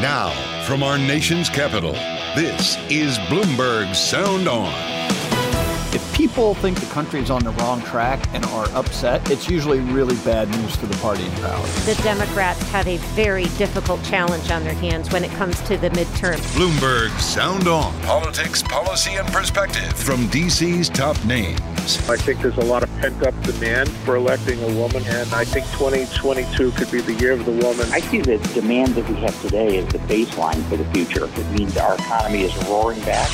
Now, from our nation's capital, this is Bloomberg Sound On. If people think the country is on the wrong track and are upset, it's usually really bad news for the party in power. The Democrats have a very difficult challenge on their hands when it comes to the midterm. Bloomberg Sound On. Politics, policy, and perspective from DC's top names. I think there's a lot of pent up demand for electing a woman, and I think 2022 could be the year of the woman. I see the demand that we have today as the baseline for the future. It means our economy is roaring back.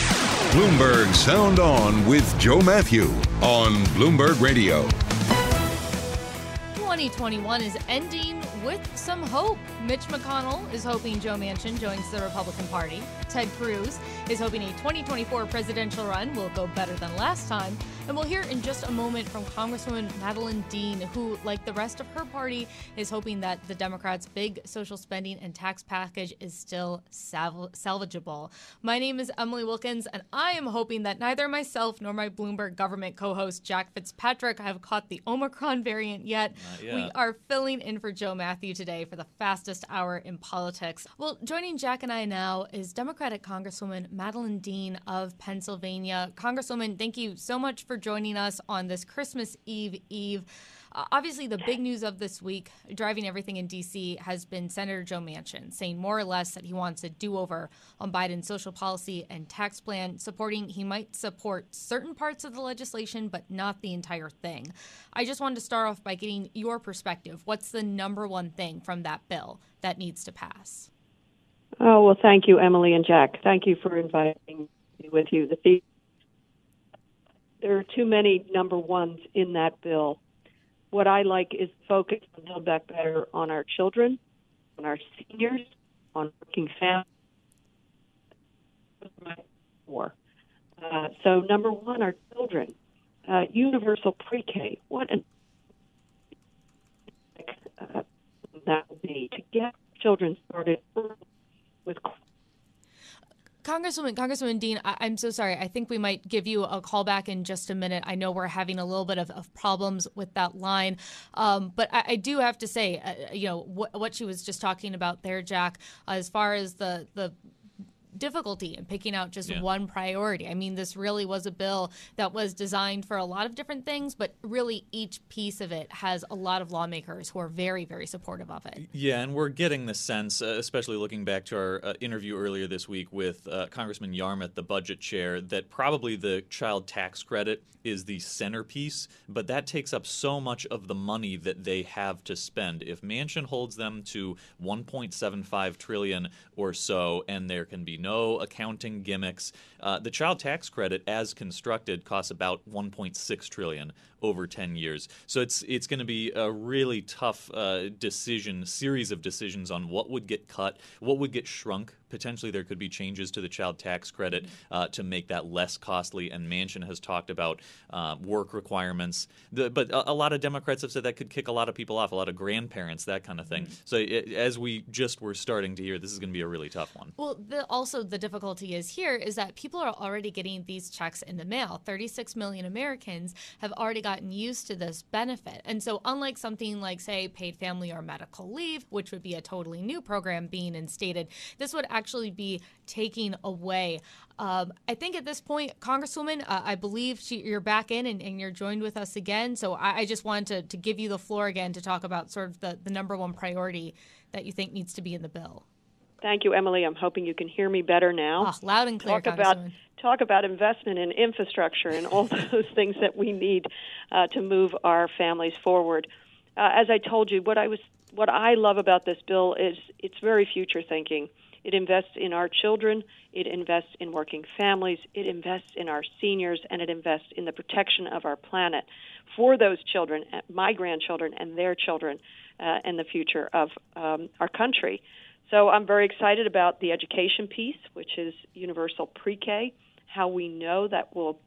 Bloomberg Sound On with Joe Matthew on Bloomberg Radio. 2021 is ending with some hope. Mitch McConnell is hoping Joe Manchin joins the Republican Party. Ted Cruz is hoping a 2024 presidential run will go better than last time. And we'll hear in just a moment from Congresswoman Madeleine Dean, who, like the rest of her party, is hoping that the Democrats' big social spending and tax package is still salv- salvageable. My name is Emily Wilkins, and I am hoping that neither myself nor my Bloomberg government co host Jack Fitzpatrick have caught the Omicron variant yet. yet. We are filling in for Joe Matthew today for the fastest hour in politics. Well, joining Jack and I now is Democratic Congresswoman Madeleine Dean of Pennsylvania. Congresswoman, thank you so much for joining us on this Christmas Eve Eve. Uh, obviously, the big news of this week, driving everything in D.C., has been Senator Joe Manchin saying more or less that he wants a do over on Biden's social policy and tax plan, supporting he might support certain parts of the legislation, but not the entire thing. I just wanted to start off by getting your perspective. What's the number one thing from that bill that needs to pass? Oh, well, thank you, Emily and Jack. Thank you for inviting me with you. The, there are too many number ones in that bill what I like is focus on Build Back Better on our children, on our seniors, on working families. Uh, so number one, our children, uh, universal pre-K. What an uh, that would be to get children started with Congresswoman, Congresswoman Dean, I, am so sorry. I think we might give you a call back in just a minute. I know we're having a little bit of, of problems with that line, um, but I, I, do have to say, uh, you know, wh- what she was just talking about there, Jack, as far as the the difficulty in picking out just yeah. one priority. I mean, this really was a bill that was designed for a lot of different things, but really each piece of it has a lot of lawmakers who are very, very supportive of it. Yeah, and we're getting the sense, uh, especially looking back to our uh, interview earlier this week with uh, Congressman Yarmuth, the budget chair, that probably the child tax credit is the centerpiece, but that takes up so much of the money that they have to spend. If Manchin holds them to 1.75 trillion or so, and there can be no accounting gimmicks. Uh, the child tax credit, as constructed, costs about 1.6 trillion over 10 years. So it's it's going to be a really tough uh, decision, series of decisions on what would get cut, what would get shrunk. Potentially, there could be changes to the child tax credit mm-hmm. uh, to make that less costly. And Manchin has talked about uh, work requirements. The, but a, a, lot of Democrats have said that could kick a lot of people off, a lot of grandparents, that kind of thing. Mm-hmm. So it, as we just were starting to hear, this is going to be a really tough one. Well, the, also the difficulty is here is that people are already getting these checks in the mail. 36 million Americans have already gotten used to this benefit. And so, unlike something like, say, paid family or medical leave, which would be a totally new program being instated, this would actually be taking away. Um, I think at this point, Congresswoman, uh, I believe she, you're back in and, and, you're joined with us again. So I, I just wanted to, to, give you the floor again to talk about sort of the, the number one priority that you think needs to be in the bill. Thank you, Emily. I'm hoping you can hear me better now. Oh, loud and clear. Talk about talk about investment in infrastructure and all those things that we need uh, to move our families forward. Uh, as I told you, what I was what I love about this bill is it's very future thinking. It invests in our children, it invests in working families, it invests in our seniors, and it invests in the protection of our planet for those children, uh, my grandchildren, and their children, uh, and the future of um, our country. So I'm very excited about the education piece, which is universal pre K, how we know that will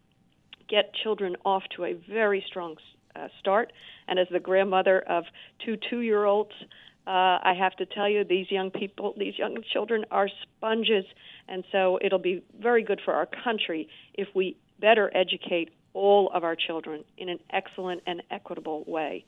get children off to a very strong uh, start. And as the grandmother of two two year olds, uh, I have to tell you, these young people, these young children are sponges. And so it'll be very good for our country if we better educate all of our children in an excellent and equitable way.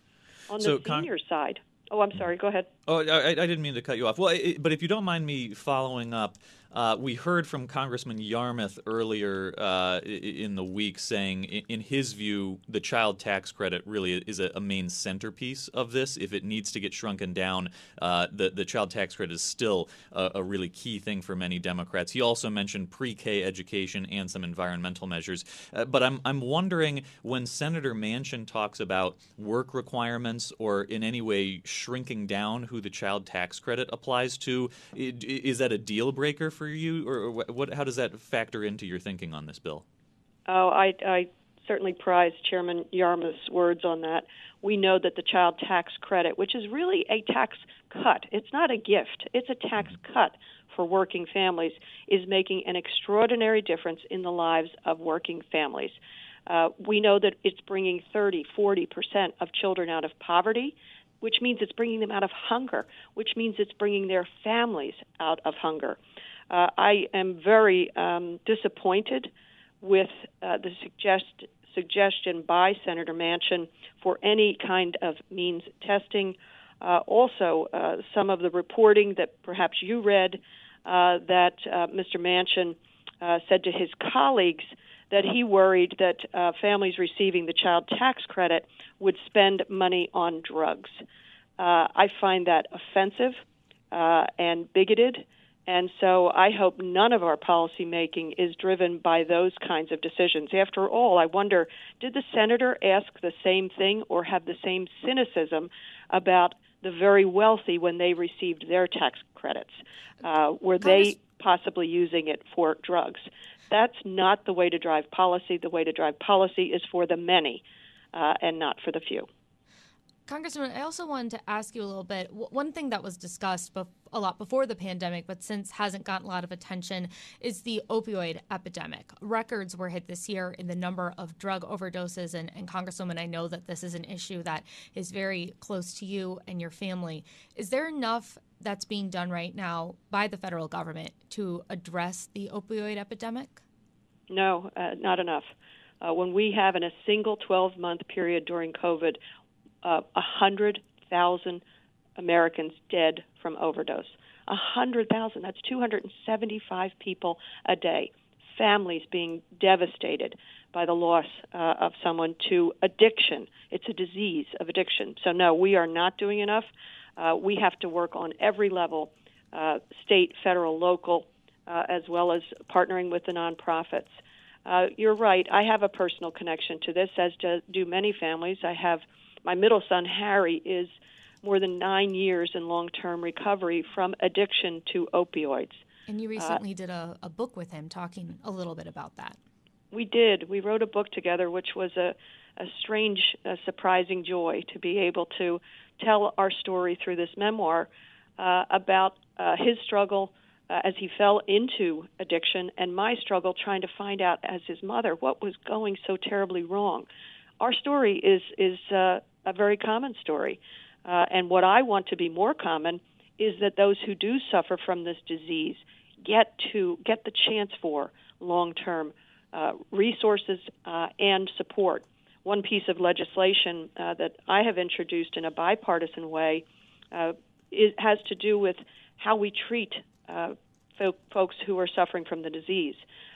On the so senior con- side, oh, I'm sorry, go ahead. Oh, I, I, didn't mean to cut you off. Well, it, but if you don't mind me following up, uh, we heard from Congressman Yarmuth earlier uh, in the week saying, in his view, the child tax credit really is a, main centerpiece of this. If it needs to get shrunken down, uh, the, the child tax credit is still a, a, really key thing for many Democrats. He also mentioned pre K education and some environmental measures. Uh, but I'm, I'm wondering when Senator Manchin talks about work requirements or in any way shrinking down who the child tax credit applies to, is that a deal breaker for you, or what? How does that factor into your thinking on this bill? Oh, I, I certainly prize Chairman Yarmuth's words on that. We know that the child tax credit, which is really a tax cut, it's not a gift, it's a tax mm-hmm. cut for working families, is making an extraordinary difference in the lives of working families. Uh, we know that it's bringing 30, 40 percent of children out of poverty, which means it's bringing them out of hunger, which means it's bringing their families out of hunger. Uh, I am very um, disappointed with uh, the suggest, suggestion by Senator Manchin for any kind of means testing. Uh, also, uh, some of the reporting that perhaps you read uh, that uh, Mr. Manchin said to his colleagues that he worried that uh, families receiving the child tax credit would spend money on drugs. Uh, I find that offensive uh, and bigoted. And so I hope none of our policymaking is driven by those kinds of decisions. After all, I wonder did the senator ask the same thing or have the same cynicism about the very wealthy when they received their tax credits? Uh, were they possibly using it for drugs? That's not the way to drive policy. The way to drive policy is for the many uh, and not for the few. Congressman, I also wanted to ask you a little bit. One thing that was discussed a lot before the pandemic, but since hasn't gotten a lot of attention, is the opioid epidemic. Records were hit this year in the number of drug overdoses. And, and Congresswoman, I know that this is an issue that is very close to you and your family. Is there enough that's being done right now by the federal government to address the opioid epidemic? No, uh, not enough. Uh, when we have in a single 12 month period during COVID uh, 100,000 Americans dead from overdose. 100,000, that's 275 people a day. Families being devastated by the loss uh, of someone to addiction. It's a disease of addiction. So, no, we are not doing enough. Uh, we have to work on every level uh, state, federal, local, uh, as well as partnering with the nonprofits. Uh, you're right. I have a personal connection to this, as do, do many families. I have my middle son Harry is more than nine years in long-term recovery from addiction to opioids. And you recently uh, did a, a book with him talking a little bit about that. We did. We wrote a book together, which was a, a strange, surprising joy to be able to tell our story through this memoir uh, about uh, his struggle uh, as he fell into addiction and my struggle trying to find out as his mother what was going so terribly wrong. Our story is is uh, a very common story. Uh, and what I want to be more common is that those who do suffer from this disease get to get the chance for long-term uh, resources uh, and support. One piece of legislation uh, that I have introduced in a bipartisan way uh, has to do with how we treat uh, fo- folks who are suffering from the disease.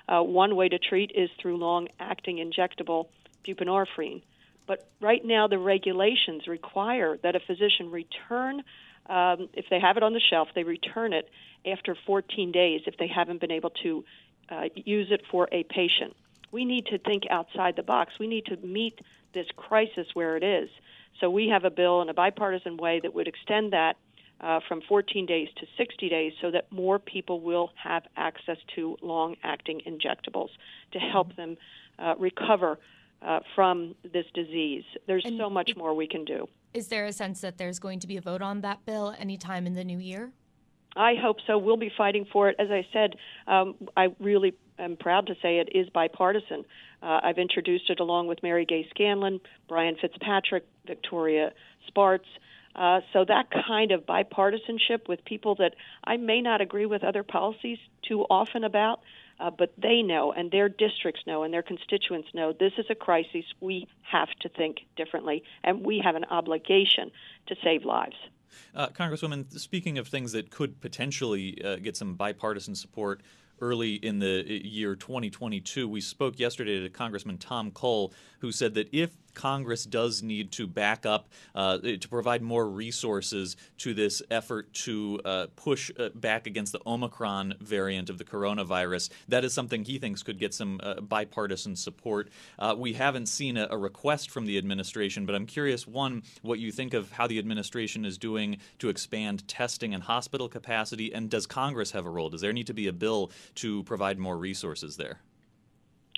one way to treat is through long-acting injectable buprenorphine. But right now, the regulations require that a physician return, um, if they have it on the shelf, they return it after 14 days if they haven't been able to uh, use it for a patient. We need to think outside the box. We need to meet this crisis where it is. So we have a bill in a bipartisan way that would extend that uh, from 14 days to 60 days so that more people will have access to long acting injectables to help them uh, recover uh, from this disease. There's and so much more we can do. Is there a sense that there's going to be a vote on that bill anytime in the new year? I hope so. We'll be fighting for it. As I said, um, I really am proud to say it is bipartisan. Uh, I've introduced it along with Mary Gay Scanlon, Brian Fitzpatrick, Victoria Spartz. Uh, so that kind of bipartisanship with people that I may not agree with other policies too often about, uh, but they know and their districts know and their constituents know this is a crisis. We have to think differently, and we have an obligation to save lives. Uh, Congresswoman, speaking of things that could potentially uh, get some bipartisan support, early in the uh, year 2022. We spoke yesterday to Congressman Tom Cole, who said that if Congress does need to back up uh, to provide more resources to this effort to uh, push uh, back against the Omicron variant of the coronavirus. That is something he thinks could get some uh, bipartisan support. Uh, we haven't seen a, a, request from the administration, but I'm curious one, what you think of how the administration is doing to expand testing and hospital capacity, and does Congress have a role? Does there need to be a bill to provide more resources there?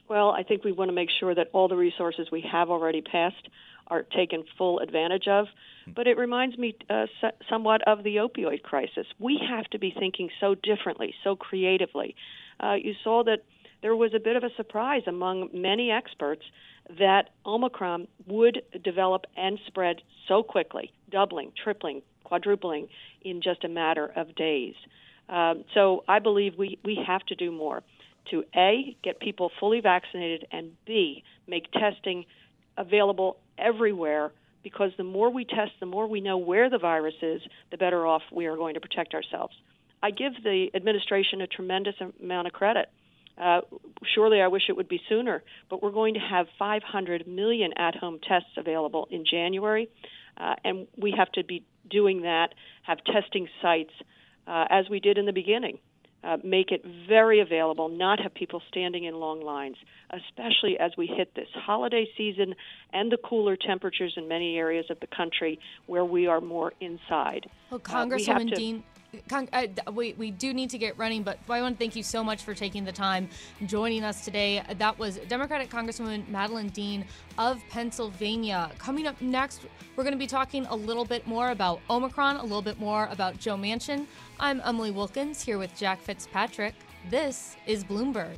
Well, I think we want to make sure that all the resources we have already passed are taken full advantage of. But it reminds me uh, so- somewhat of the opioid crisis. We have to be thinking so differently, so creatively. Uh, you saw that there was a bit of a surprise among many experts that Omicron would develop and spread so quickly, doubling, tripling, quadrupling in just a matter of days. Um, so I believe we, we have to do more to A, get people fully vaccinated, and B, make testing available everywhere because the more we test, the more we know where the virus is, the better off we are going to protect ourselves. I give the administration a tremendous amount of credit. Uh, surely I wish it would be sooner, but we're going to have 500 million at home tests available in January, uh, and we have to be doing that, have testing sites uh, as we did in the beginning uh, make it very available, not have people standing in long lines, especially as we hit this holiday season and the cooler temperatures in many areas of the country where we are more inside. Well, Congresswoman uh, we to, Dean. Con- uh, we, we do need to get running, but I want to thank you so much for taking the time joining us today. That was Democratic Congresswoman Madeleine Dean of Pennsylvania. Coming up next, we're going to be talking a little bit more about Omicron, a little bit more about Joe Manchin. I'm Emily Wilkins here with Jack Fitzpatrick. This is Bloomberg.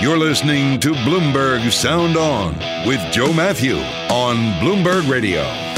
You're listening to Bloomberg Sound On with Joe Matthew on Bloomberg Radio.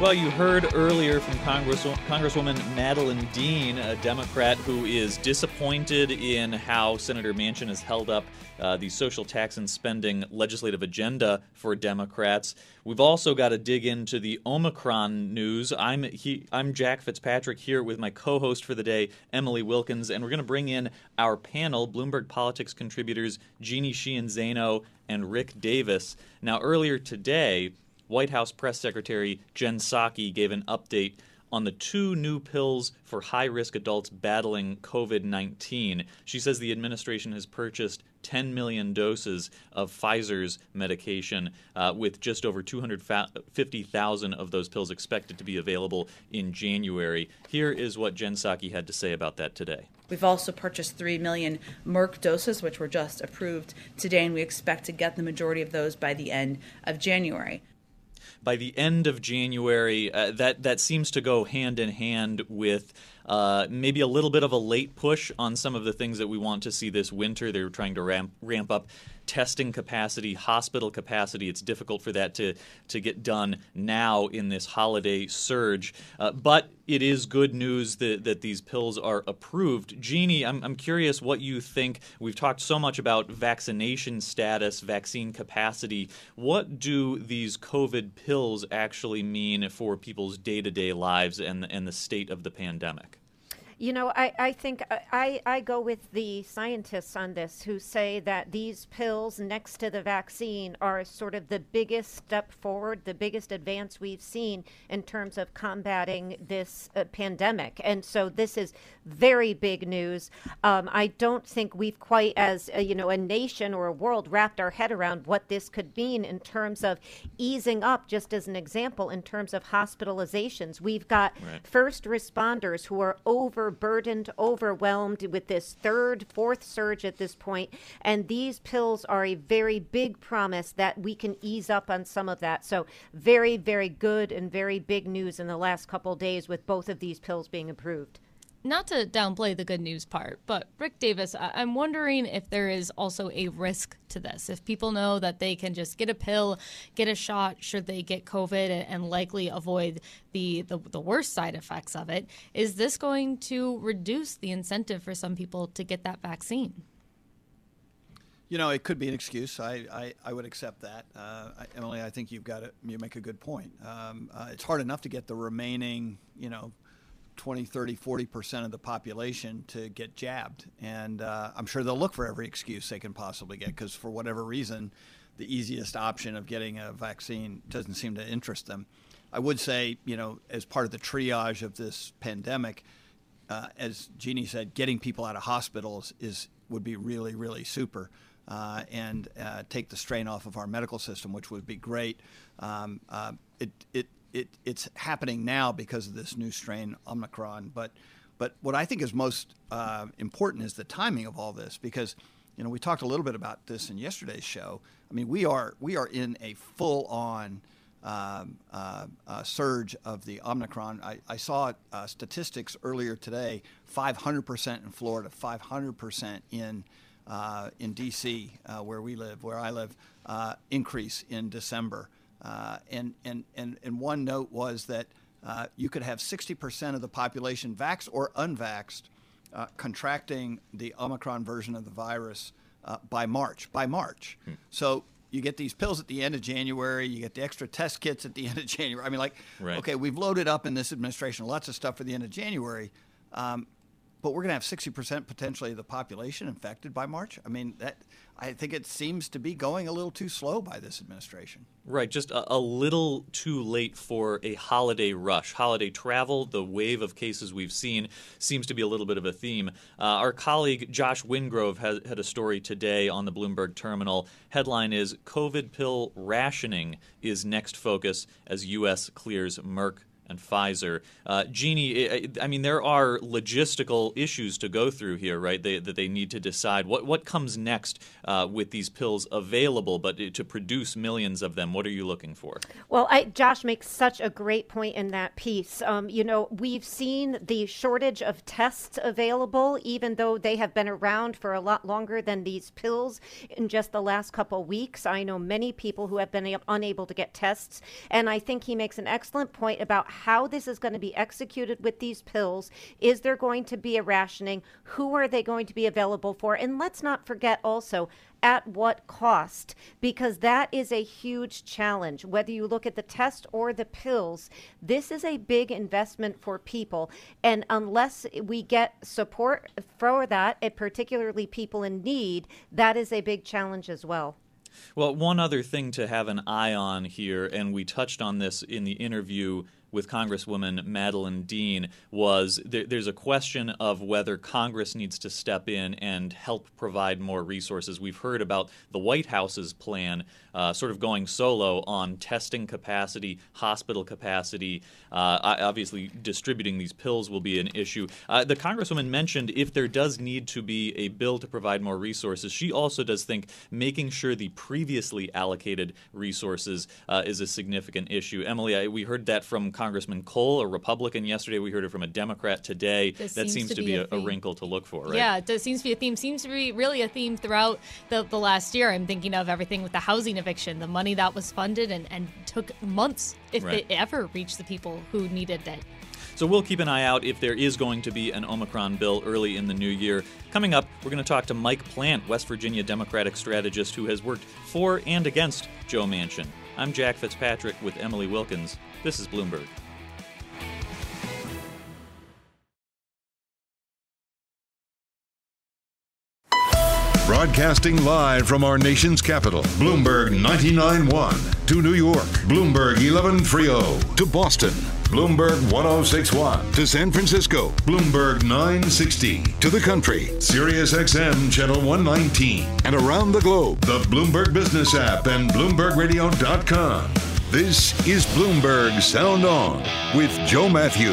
Well, you heard earlier from Congress, Congresswoman Madeleine Dean, a Democrat who is disappointed in how Senator Manchin has held up uh, the social tax and spending legislative agenda for Democrats. We've also got to dig into the Omicron news. I'm he, I'm Jack Fitzpatrick here with my co-host for the day, Emily Wilkins, and we're going to bring in our panel, Bloomberg Politics contributors Jeannie Sheehan Zaino and Rick Davis. Now, earlier today. White House Press Secretary Jen Psaki gave an update on the two new pills for high risk adults battling COVID 19. She says the administration has purchased 10 million doses of Pfizer's medication, uh, with just over 250,000 of those pills expected to be available in January. Here is what Jen Psaki had to say about that today. We've also purchased 3 million Merck doses, which were just approved today, and we expect to get the majority of those by the end of January by the end of January, uh, that that seems to go hand in hand with uh, maybe a little bit of a late push on some of the things that we want to see this winter. They're trying to ramp ramp up testing capacity, hospital capacity. It's difficult for that to, to get done now in this holiday surge. Uh, but it is good news that, that these pills are approved. Jeannie, I'm, I'm curious what you think. We've talked so much about vaccination status, vaccine capacity. What do these COVID pills actually mean for people's day to day lives and, and the state of the pandemic? You know, I, I think I, I go with the scientists on this who say that these pills next to the vaccine are sort of the biggest step forward, the biggest advance we've seen in terms of combating this uh, pandemic. And so this is very big news. Um, I don't think we've quite, as a, you know, a nation or a world, wrapped our head around what this could mean in terms of easing up, just as an example, in terms of hospitalizations. We've got right. first responders who are over overburdened, overwhelmed with this third, fourth surge at this point. And these pills are a very big promise that we can ease up on some of that. So, very, very good and very big news in the last couple days with both of these pills being approved not to downplay the good news part, but Rick Davis, I- am wondering if there is also a risk to this. If people know that they can just get a pill, get a shot, should they get COVID, and likely avoid the, the, the worst side effects of it, is this going to reduce the incentive for some people to get that vaccine? You know, it could be an excuse. I, I, I would accept that. Uh, Emily, I think you've got it. You make a good point. Um, uh, it's hard enough to get the remaining, you know, 20, 30, 40% of the population to get jabbed. And uh, I'm sure they'll look for every excuse they can possibly get because, for whatever reason, the easiest option of getting a vaccine doesn't seem to interest them. I would say, you know, as part of the triage of this pandemic, uh, as Jeannie said, getting people out of hospitals is would be really, really super. Uh, and uh, take the strain off of our medical system, which would be great. Um, uh, it, it, it, it's happening now because of this new strain Omicron. But but what I think is most uh, important is the timing of all this because you know we talked a little bit about this in yesterday's show. I mean we are we are in a full on um, uh, uh, surge of the Omicron. I, I saw uh, statistics earlier today: 500% in Florida, 500% in uh, in D.C., uh, where we live, where I live, increase in December. Uh, and, and, and, and one note was that uh, you could have 60% of the population, vaxxed or unvaxxed, uh, contracting the Omicron version of the virus uh, by March. By March. Hmm. So you get these pills at the end of January, you get the extra test kits at the end of January. I mean, like, right. okay, we've loaded up in this administration lots of stuff for the end of January. Um, but we're going to have 60% potentially of the population infected by March. I mean, that I think it seems to be going a little too slow by this administration. Right, just a, a, little too late for a holiday rush. Holiday travel, the wave of cases we've seen, seems to be a little bit of a theme. Uh, our colleague Josh Wingrove has, had a story today on the Bloomberg terminal. Headline is COVID pill rationing is next focus as U.S. clears Merck and Pfizer. Uh, Jeannie, I mean, there are logistical issues to go through here, right? They, that they need to decide what what comes next uh, with these pills available, but to produce millions of them, what are you looking for? Well, I, Josh makes such a great point in that piece. Um, you know, we've seen the shortage of tests available, even though they have been around for a lot longer than these pills. In just the last couple weeks, I know many people who have been unable to get tests, and I think he makes an excellent point about how this is going to be executed with these pills. Is there going to be a rationing? Who are they going to be available for? And let's not forget also at what cost because that is a huge challenge whether you look at the test or the pills this is a big investment for people and unless we get support for that particularly people in need that is a big challenge as well well one other thing to have an eye on here and we touched on this in the interview with Congresswoman Madeleine Dean was there, there's a question of whether Congress needs to step in and help provide more resources. We've heard about the White House's plan, uh, sort of going solo on testing capacity, hospital capacity. Uh, obviously, distributing these pills will be an issue. Uh, the Congresswoman mentioned if there does need to be a bill to provide more resources, she also does think making sure the previously allocated resources uh, is a significant issue. Emily, I, we heard that from Congressman Cole, a Republican. Yesterday we heard it from a Democrat. Today This that seems seems to to be a a, wrinkle to look for, right? Yeah, it does, seems to be a theme. Seems to be really a theme throughout the, the last year. I'm thinking of everything with the housing eviction, the money that was funded and, and took months, if Right. it ever reached the people who needed it. So we'll keep an eye out if there is going to be an Omicron bill early in the new year. Coming up, we're going to talk to Mike Plante, West Virginia Democratic strategist who has worked for and against Joe Manchin. I'm Jack Fitzpatrick with Emily Wilkins. This is Bloomberg. Broadcasting live from our nation's capital, Bloomberg 99.1. To New York, Bloomberg 1130. To Boston, Bloomberg 1061. To San Francisco, Bloomberg 960. To the country, Sirius XM Channel 119. And around the globe, the Bloomberg Business app and BloombergRadio.com. This is Bloomberg Sound On with Joe Matthew.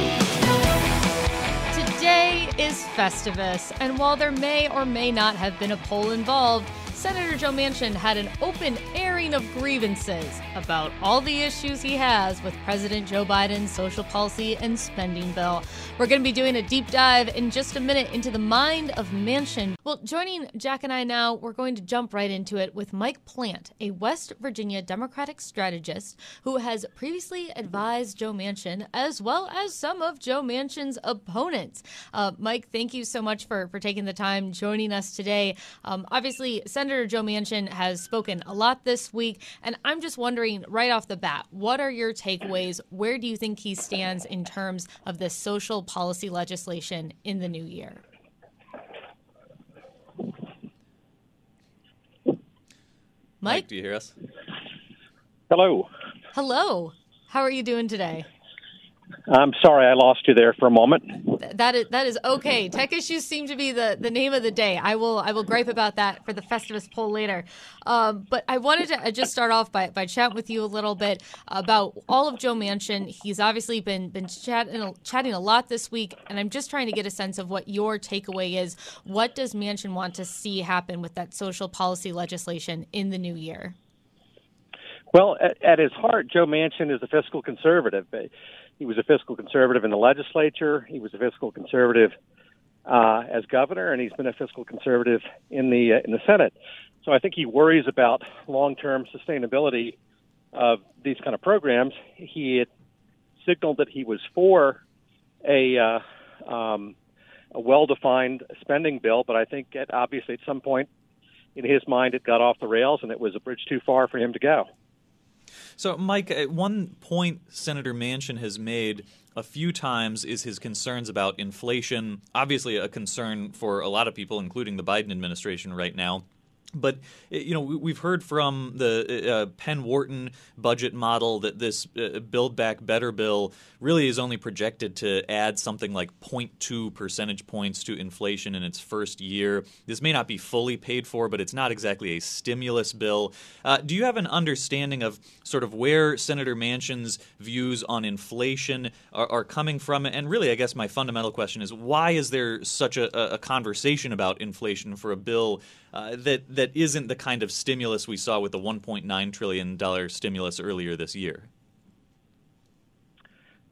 Today is Festivus, and while there may or may not have been a pole involved, Senator Joe Manchin had an open airing of grievances about all the issues he has with President Joe Biden's social policy and spending bill. We're going to be doing a deep dive in just a minute into the mind of Manchin. Well, joining Jack and I now, we're going to jump right into it with Mike Plante, a West Virginia Democratic strategist who has previously advised Joe Manchin as well as some of Joe Manchin's opponents. Uh, Mike, thank you so much for, for taking the time joining us today. Um, obviously, Senator Joe Manchin has spoken a lot this week, and I'm just wondering right off the bat, what are your takeaways? Where do you think he stands in terms of the social policy legislation in the new year? Mike? do you hear us? Hello. Hello. How are you doing today? I'm sorry I lost you there for a moment. That is that is okay. Tech issues seem to be the, the name of the day. I will I will gripe about that for the Festivus pole later. Um, but I wanted to uh, just start off by, by chatting with you a little bit about all of Joe Manchin. He's obviously been been chatting chatting a lot this week, and I'm just trying to get a sense of what your takeaway is. What does Manchin want to see happen with that social policy legislation in the new year? Well, at, at his heart, Joe Manchin is a fiscal conservative. He was a fiscal conservative in the legislature. He was a fiscal conservative uh, as governor, and he's been a fiscal conservative in the uh, in the Senate. So I think he worries about long-term sustainability of these kind of programs. He had signaled that he was for a uh, um, a well-defined spending bill, but I think at, obviously at some point in his mind it got off the rails, and it was a bridge too far for him to go. So, Mike, at one point Senator Manchin has made a few times is his concerns about inflation. Obviously, a concern for a lot of people, including the Biden administration right now. But you know, we- we've heard from the uh, Penn Wharton budget model that this uh, Build Back Better bill really is only projected to add something like 0.2 percentage points to inflation in its first year. This may not be fully paid for, but it's not exactly a stimulus bill. Uh, do you have an understanding of sort of where Senator Manchin's views on inflation are, are coming from? And really, I guess my fundamental question is why is there such a, a conversation about inflation for a bill uh, that that isn't the kind of stimulus we saw with the 1.9 trillion dollar stimulus earlier this year?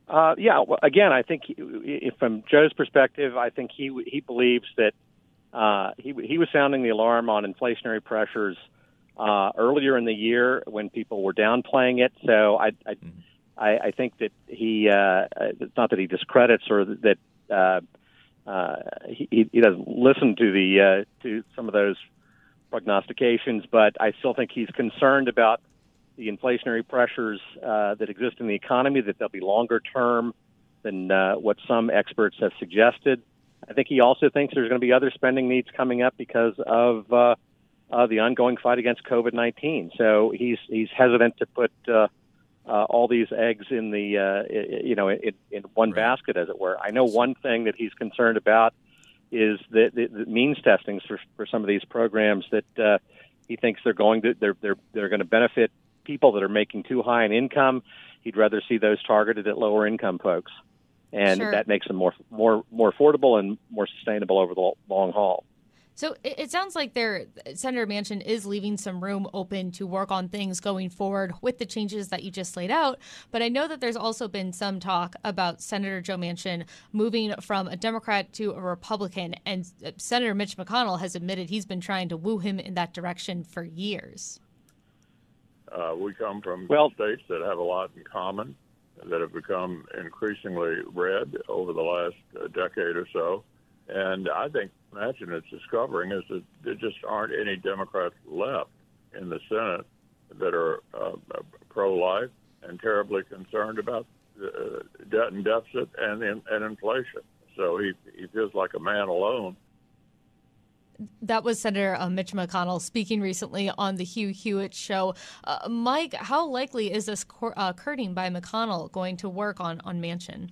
Uh, yeah, well, again, I think he, from Joe's perspective, I think he he believes that uh, he he was sounding the alarm on inflationary pressures uh, earlier in the year when people were downplaying it. So I I, I, I think that he uh, it's not that he discredits or that uh, uh, he he doesn't listen to the uh, to some of those prognostications, but I still think he's concerned about the inflationary pressures uh, that exist in the economy, that they'll be longer term than uh, what some experts have suggested. I think he also thinks there's going to be other spending needs coming up because of uh, uh, the ongoing fight against COVID 19. So he's he's hesitant to put uh, uh, all these eggs in the uh, i- you know in, in one basket, as it were. I know one thing that he's concerned about is the, the, the means testings for for some of these programs that uh, he thinks they're going to they're they're they're going to benefit people that are making too high an income. He'd rather see those targeted at lower income folks, and Sure. that makes them more more more affordable and more sustainable over the long haul. So it, it sounds like there, Senator Manchin is leaving some room open to work on things going forward with the changes that you just laid out. But I know that there's also been some talk about Senator Joe Manchin moving from a Democrat to a Republican, and uh, Senator Mitch McConnell has admitted he's been trying to woo him in that direction for years. Uh, we come from Well- states that have a lot in common, that have become increasingly red over the last uh, decade or so. And I think Manchin is discovering is that there just aren't any Democrats left in the Senate that are uh, pro-life and terribly concerned about uh, debt and deficit and and inflation. So he he feels like a man alone. That was Senator uh, Mitch McConnell speaking recently on the Hugh Hewitt show. Uh, Mike, how likely is this cor- uh, by McConnell going to work on, on Manchin?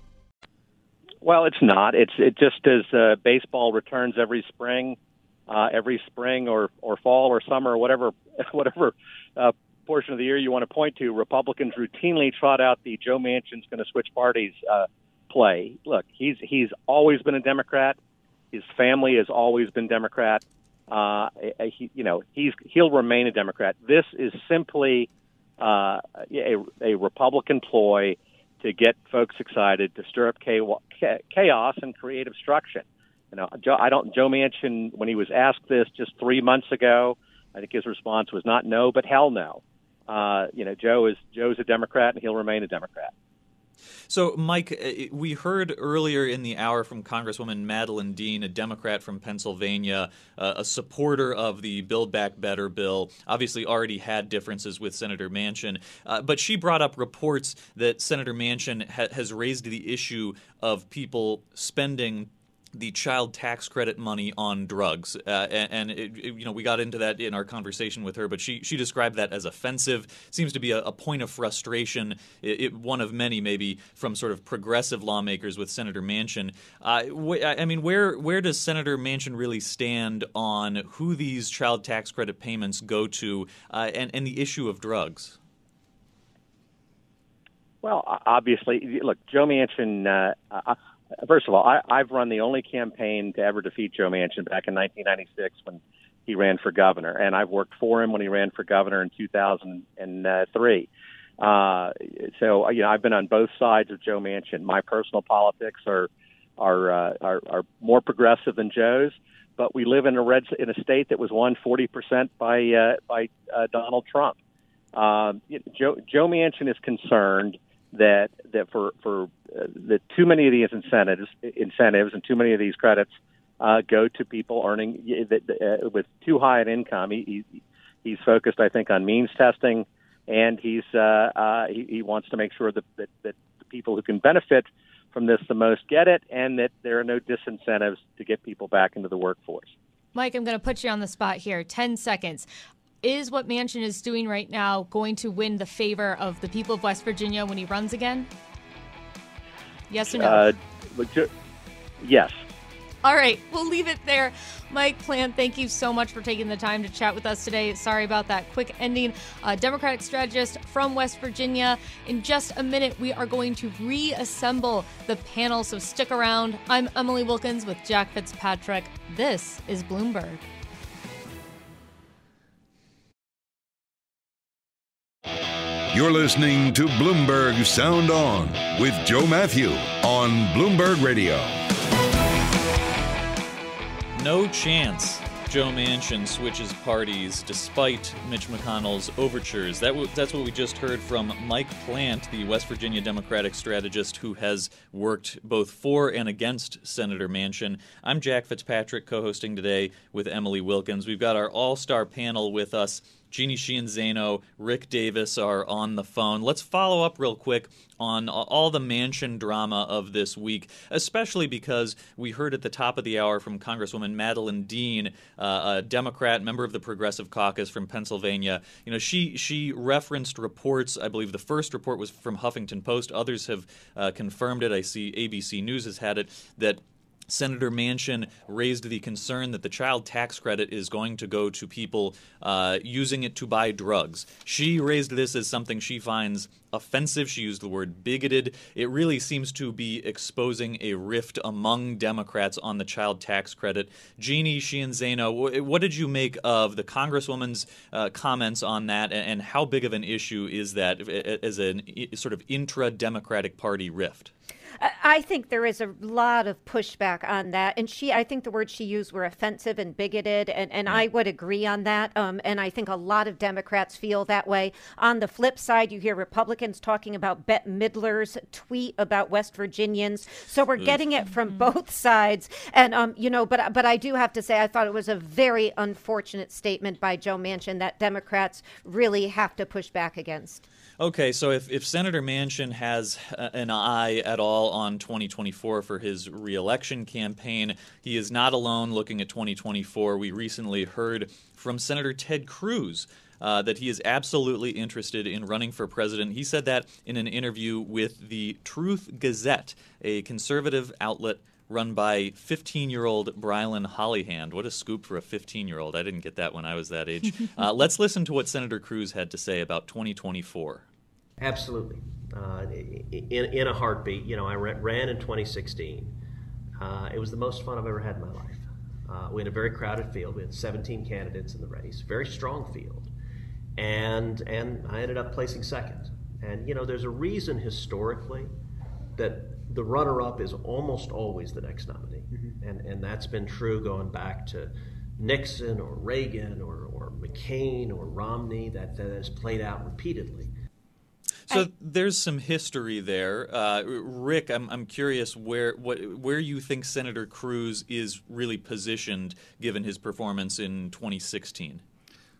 Well, it's not. It's it just as uh, baseball returns every spring, uh, every spring or or fall or summer or whatever whatever uh, portion of the year you want to point to. Republicans routinely trot out the Joe Manchin's going to switch parties uh, play. Look, he's he's always been a Democrat. His family has always been Democrat. Uh, he, you know, he's he'll remain a Democrat. This is simply uh, a, a Republican ploy to get folks excited, to stir up chaos and create obstruction. You know, Joe, I don't. Joe Manchin, when he was asked this just three months ago, I think his response was not no, but hell no. Uh, you know, Joe is Joe's a Democrat, and he'll remain a Democrat. So, Mike, uh, we heard earlier in the hour from Congresswoman Madeleine Dean, a Democrat from Pennsylvania, uh, a supporter of the Build Back Better bill, obviously already had differences with Senator Manchin. Uh, but she brought up reports that Senator Manchin ha- has raised the issue of people spending the child tax credit money on drugs, uh, and, and it, you know we got into that in our conversation with her, but she she described that as offensive. Seems to be a, a point of frustration, it, one of many maybe from sort of progressive lawmakers with Senator Manchin. Uh, wh- I mean, where where does Senator Manchin really stand on who these child tax credit payments go to, uh, and and the issue of drugs? Well, obviously, look, Joe Manchin. Uh, first of all, I, I've run the only campaign to ever defeat Joe Manchin back in 1996 when he ran for governor, and I've worked for him when he ran for governor in 2003. Uh, so you know, I've been on both sides of Joe Manchin. My personal politics are are uh, are, are more progressive than Joe's, but we live in a red in a state that was won 40 percent by uh, by uh, Donald Trump. Um, Joe Joe Manchin is concerned that that for for uh, that too many of these incentives incentives and too many of these credits uh, go to people earning uh, with too high an income. He, he he's focused, I think, on means testing, and he's uh, uh, he, he wants to make sure that, that that the people who can benefit from this the most get it, and that there are no disincentives to get people back into the workforce. Mike, I'm going to put you on the spot here. 10 seconds is what Manchin is doing right now going to win the favor of the people of West Virginia when he runs again? Yes or no? Uh, yes. All right, we'll leave it there. Mike Plante, thank you so much for taking the time to chat with us today. Sorry about that quick ending. Uh, Democratic strategist from West Virginia. In just a minute, we are going to reassemble the panel, so stick around. I'm Emily Wilkins with Jack Fitzpatrick. This is Bloomberg. You're listening to Bloomberg Sound On with Joe Matthew on Bloomberg Radio. No chance Joe Manchin switches parties despite Mitch McConnell's overtures. That w- that's what we just heard from Mike Plante, the West Virginia Democratic strategist who has worked both for and against Senator Manchin. I'm Jack Fitzpatrick, co hosting today with Emily Wilkins. We've got our all star panel with us Jeannie Sheehan Zaino, Rick Davis are on the phone. Let's follow up real quick on all the Manchin drama of this week, especially because we heard at the top of the hour from Congresswoman Madeleine Dean, uh, a Democrat member of the Progressive Caucus from Pennsylvania. You know, she she referenced reports. I believe the first report was from Huffington Post. Others have uh, confirmed it. I see ABC News has had it that Senator Manchin raised the concern that the child tax credit is going to go to people uh, using it to buy drugs. She raised this as something she finds offensive. She used the word bigoted. It really seems to be exposing a rift among Democrats on the child tax credit. Jeannie Sheehan Zaino, what did you make of the Congresswoman's uh, comments on that, and how big of an issue is that as a sort of intra Democratic Party rift? I think there is a lot of pushback on that. And she, I think the words she used were offensive and bigoted. And, and I would agree on that. Um, and I think a lot of Democrats feel that way. On the flip side, you hear Republicans talking about Bette Midler's tweet about West Virginians. So we're getting it from both sides. And, um, you know, but, but I do have to say, I thought it was a very unfortunate statement by Joe Manchin that Democrats really have to push back against. Okay, so if, if Senator Manchin has an eye at all on 2024 for his reelection campaign, he is not alone looking at 2024. We recently heard from Senator Ted Cruz. Uh, that he is absolutely interested in running for president. He said that in an interview with the Truth Gazette, a conservative outlet run by 15 year old Brilyn Hollyhand. What a scoop for a 15 year old. I didn't get that when I was that age. uh, let's listen to what Senator Cruz had to say about 2024. Absolutely. Uh, in, in a heartbeat, you know, I ran in 2016. Uh, it was the most fun I've ever had in my life. Uh, we had a very crowded field. We had 17 candidates in the race, very strong field, and and I ended up placing second. And you know, there's a reason historically that the runner-up is almost always the next nominee, mm-hmm. and and that's been true going back to Nixon or Reagan or, or McCain or Romney. That that has played out repeatedly. So I, there's some history there, uh, Rick. I'm, I'm curious where what where you think Senator Cruz is really positioned given his performance in 2016.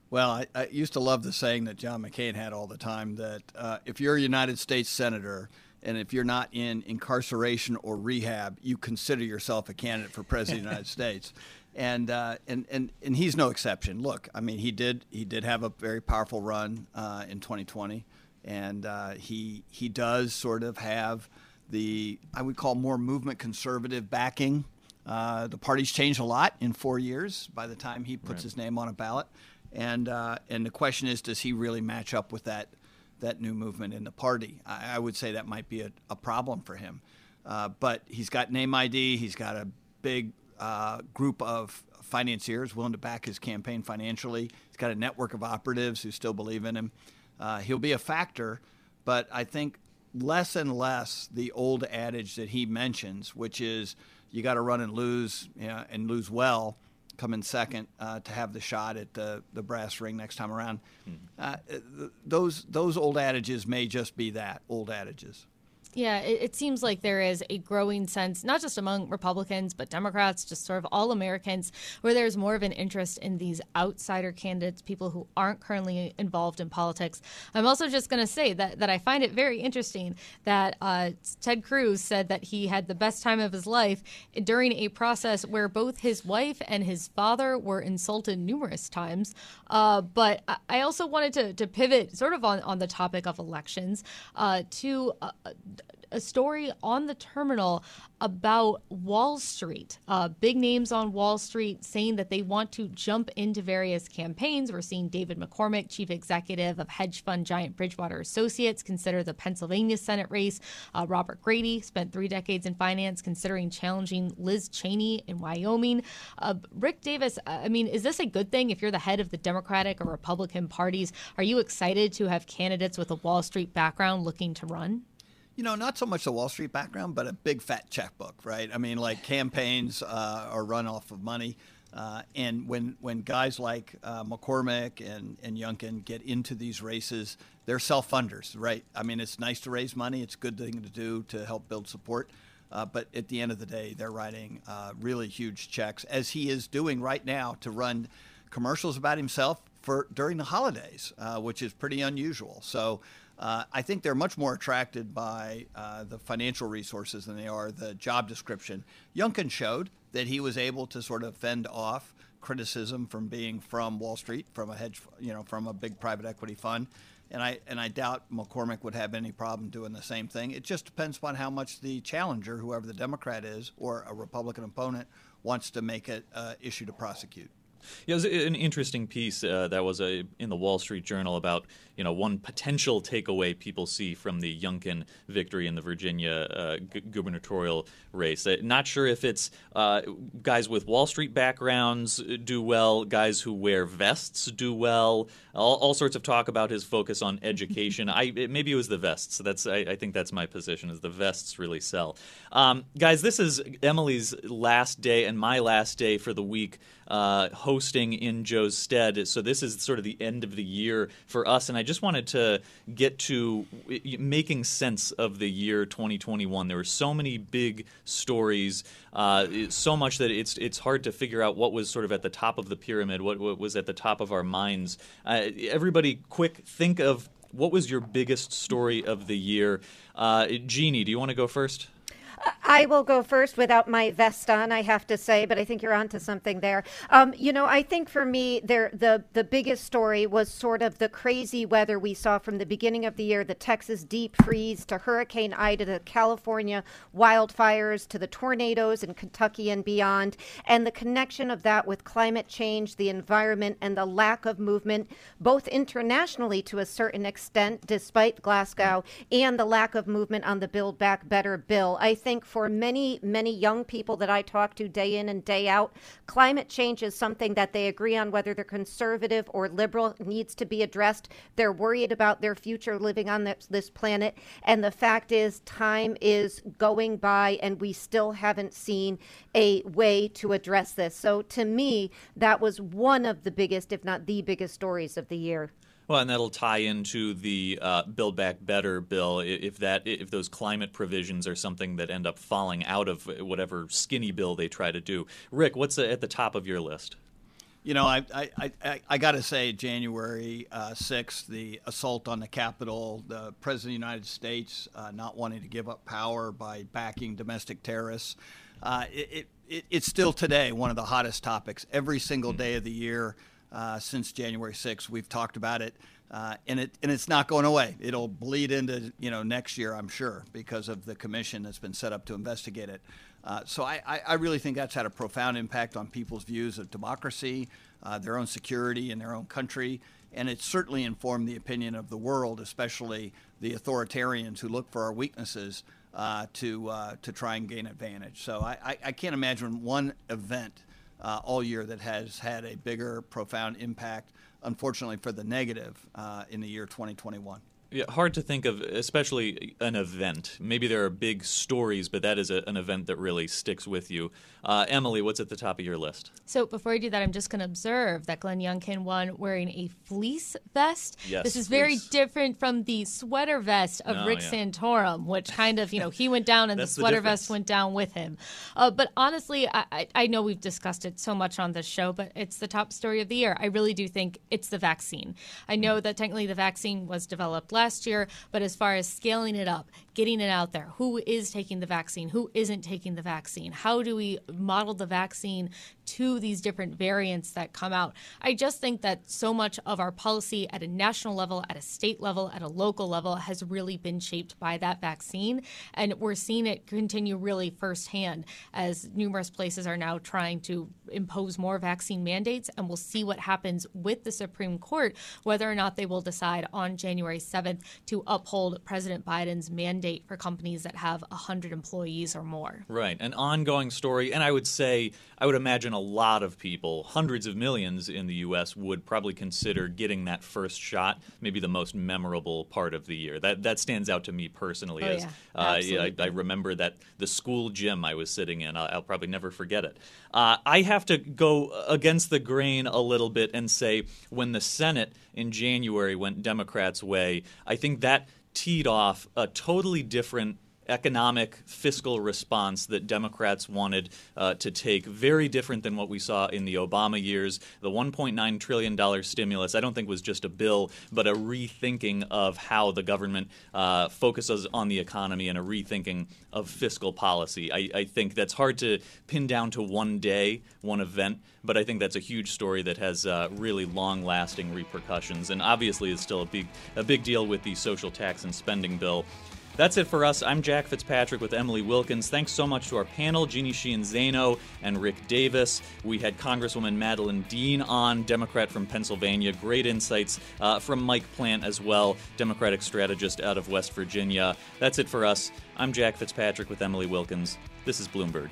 Well, I, I used to love the saying that John McCain had all the time that uh, if you're a United States senator and if you're not in incarceration or rehab, you consider yourself a candidate for president of the United States. And, uh, and and and he's no exception. Look, I mean, he did he did have a very powerful run uh, in 2020 and uh, he he does sort of have the I would call more movement conservative backing. Uh, the party's changed a lot in four years by the time he puts right. his name on a ballot, and uh, and the question is, does he really match up with that that new movement in the party? I, I would say that might be a, a problem for him, uh, but he's got name ID. He's got a big uh, group of financiers willing to back his campaign financially. He's got a network of operatives who still believe in him. Uh, he'll be a factor, but I think less and less the old adage that he mentions, which is you got to run and lose you know, and lose well, come in second uh, to have the shot at the, the brass ring next time around. Mm-hmm. Uh, those those old adages may just be that old adages. Yeah, it, it, seems like there is a growing sense, not just among Republicans, but Democrats, just sort of all Americans, where there's more of an interest in these outsider candidates, people who aren't currently involved in politics. I'm also just going to say that, that I find it very interesting that uh, Ted Cruz said that he had the best time of his life during a process where both his wife and his father were insulted numerous times. Uh, but I also wanted to, to pivot sort of on, on the topic of elections uh, to uh, a story on the terminal about Wall Street. Uh, big names on Wall Street saying that they want to jump into various campaigns. We're seeing David McCormick, chief executive of hedge fund giant Bridgewater Associates, consider the Pennsylvania Senate race. Uh, Robert Grady spent three decades in finance, considering challenging Liz Cheney in Wyoming. Uh, Rick Davis, I mean, is this a good thing if you're the head of the Democratic or Republican parties? Are you excited to have candidates with a Wall Street background looking to run? You know, not so much the Wall Street background, but a big fat checkbook, right? I mean, like campaigns uh, are run off of money. Uh, and when, when guys like uh, McCormick and, and Youngkin get into these races, they're self funders, right? I mean, it's nice to raise money, it's a good thing to do to help build support. Uh, but at the end of the day, they're writing uh, really huge checks, as he is doing right now to run commercials about himself for during the holidays, uh, which is pretty unusual. So. Uh, I think they're much more attracted by uh, the financial resources than they are the job description. Youngkin showed that he was able to sort of fend off criticism from being from Wall Street, from a hedge, you know, from a big private equity fund. And I and I doubt McCormick would have any problem doing the same thing. It just depends upon how much the challenger, whoever the Democrat is, or a Republican opponent, wants to make it uh, issue to prosecute. Yeah, it was an interesting piece uh, that was a, in the Wall Street Journal about you know one potential takeaway people see from the Youngkin victory in the Virginia uh, gu- gubernatorial race. Uh, not sure if it's uh, guys with Wall Street backgrounds do well, guys who wear vests do well. All, all sorts of talk about his focus on education. I it, maybe it was the vests. That's I, I, think that's my position. Is the vests really sell? Um, guys, this is Emily's last day and my last day for the week uh, hosting in Joe's stead. So this is sort of the end of the year for us, and I just wanted to get to making sense of the year 2021. There were so many big stories, uh, so much that it's it's hard to figure out what was sort of at the top of the pyramid, what, what was at the top of our minds. Uh, everybody, quick, think of what was your biggest story of the year. Uh, Jeannie, do you want to go first? I will go first without my vest on, I have to say, but I think you're onto something there. Um, you know, I think for me, there the the biggest story was sort of the crazy weather we saw from the beginning of the year, the Texas deep freeze to Hurricane Ida, to California wildfires, to the tornadoes in Kentucky and beyond, and the connection of that with climate change, the environment, and the lack of movement, both internationally to a certain extent, despite Glasgow, and the lack of movement on the Build Back Better bill. I think think for many, many young people that I talk to day in and day out, climate change is something that they agree on, whether they're conservative or liberal, needs to be addressed. They're worried about their future living on this, this planet. And the fact is, time is going by, and we still haven't seen a way to address this. So to me, that was one of the biggest, if not the biggest stories of the year. Well, and that'll tie into the uh, Build Back Better bill if that if those climate provisions are something that end up falling out of whatever skinny bill they try to do. Rick, what's at the top of your list? You know, I I, I, I got to say, January uh, 6th, the assault on the Capitol, the President of the United States uh, not wanting to give up power by backing domestic terrorists. Uh, it, it, it's still today one of the hottest topics. Every single day of the year, uh, since January 6th. We've talked about it, uh, and it and it's not going away. It'll bleed into you know next year, I'm sure, because of the commission that's been set up to investigate it. Uh, so I, I, really think that's had a profound impact on people's views of democracy, uh, their own security in their own country, and it's certainly informed the opinion of the world, especially the authoritarians who look for our weaknesses uh, to uh, to try and gain advantage. So I, I, I can't imagine one event uh, all year that has had a bigger, profound impact, unfortunately for the negative, uh, in the year 2021. Yeah, hard to think of, especially an event. Maybe there are big stories, but that is a, an event that really sticks with you. Uh, Emily, what's at the top of your list? So before I do that, I'm just going to observe that Glenn Youngkin won wearing a fleece vest. Yes, this is fleece. very different from the sweater vest of Oh, Rick yeah. Santorum, which kind of, you know, he went down and the That's the sweater vest went down with him. Uh, but honestly, I, I, I know we've discussed it so much on this show, but it's the top story of the year. I really do think it's the vaccine. I know Mm. that technically the vaccine was developed last year, but as far as scaling it up, getting it out there, who is taking the vaccine, who isn't taking the vaccine, how do we model the vaccine to these different variants that come out? I just think that so much of our policy at a national level, at a state level, at a local level has really been shaped by that vaccine. And we're seeing it continue really firsthand as numerous places are now trying to impose more vaccine mandates. And we'll see what happens with the Supreme Court, whether or not they will decide on January 7th to uphold President Biden's mandate for companies that have 100 employees or more. Right, an ongoing story, and I would say, I would imagine a lot of people, hundreds of millions in the U.S., would probably consider getting that first shot, maybe the most memorable part of the year. That that stands out to me personally. Oh, as yeah, uh, I. I remember that the school gym I was sitting in. I'll, I'll probably never forget it. Uh, I have to go against the grain a little bit and say when the Senate in January went Democrats' way, I think that teed off a totally different economic fiscal response that Democrats wanted uh, to take, very different than what we saw in the Obama years. The $1.9 trillion stimulus, I don't think was just a bill, but a rethinking of how the government uh, focuses on the economy and a rethinking of fiscal policy. I, I think that's hard to pin down to one day, one event, but I think that's a huge story that has uh, really long-lasting repercussions, and obviously is still a big a big deal with the social tax and spending bill. That's it for us. I'm Jack Fitzpatrick with Emily Wilkins. Thanks so much to our panel, Jeannie Sheehan Zaino and Rick Davis. We had Congresswoman Madeleine Dean on, Democrat from Pennsylvania. Great insights uh, from Mike Plante as well, Democratic strategist out of West Virginia. That's it for us. I'm Jack Fitzpatrick with Emily Wilkins. This is Bloomberg.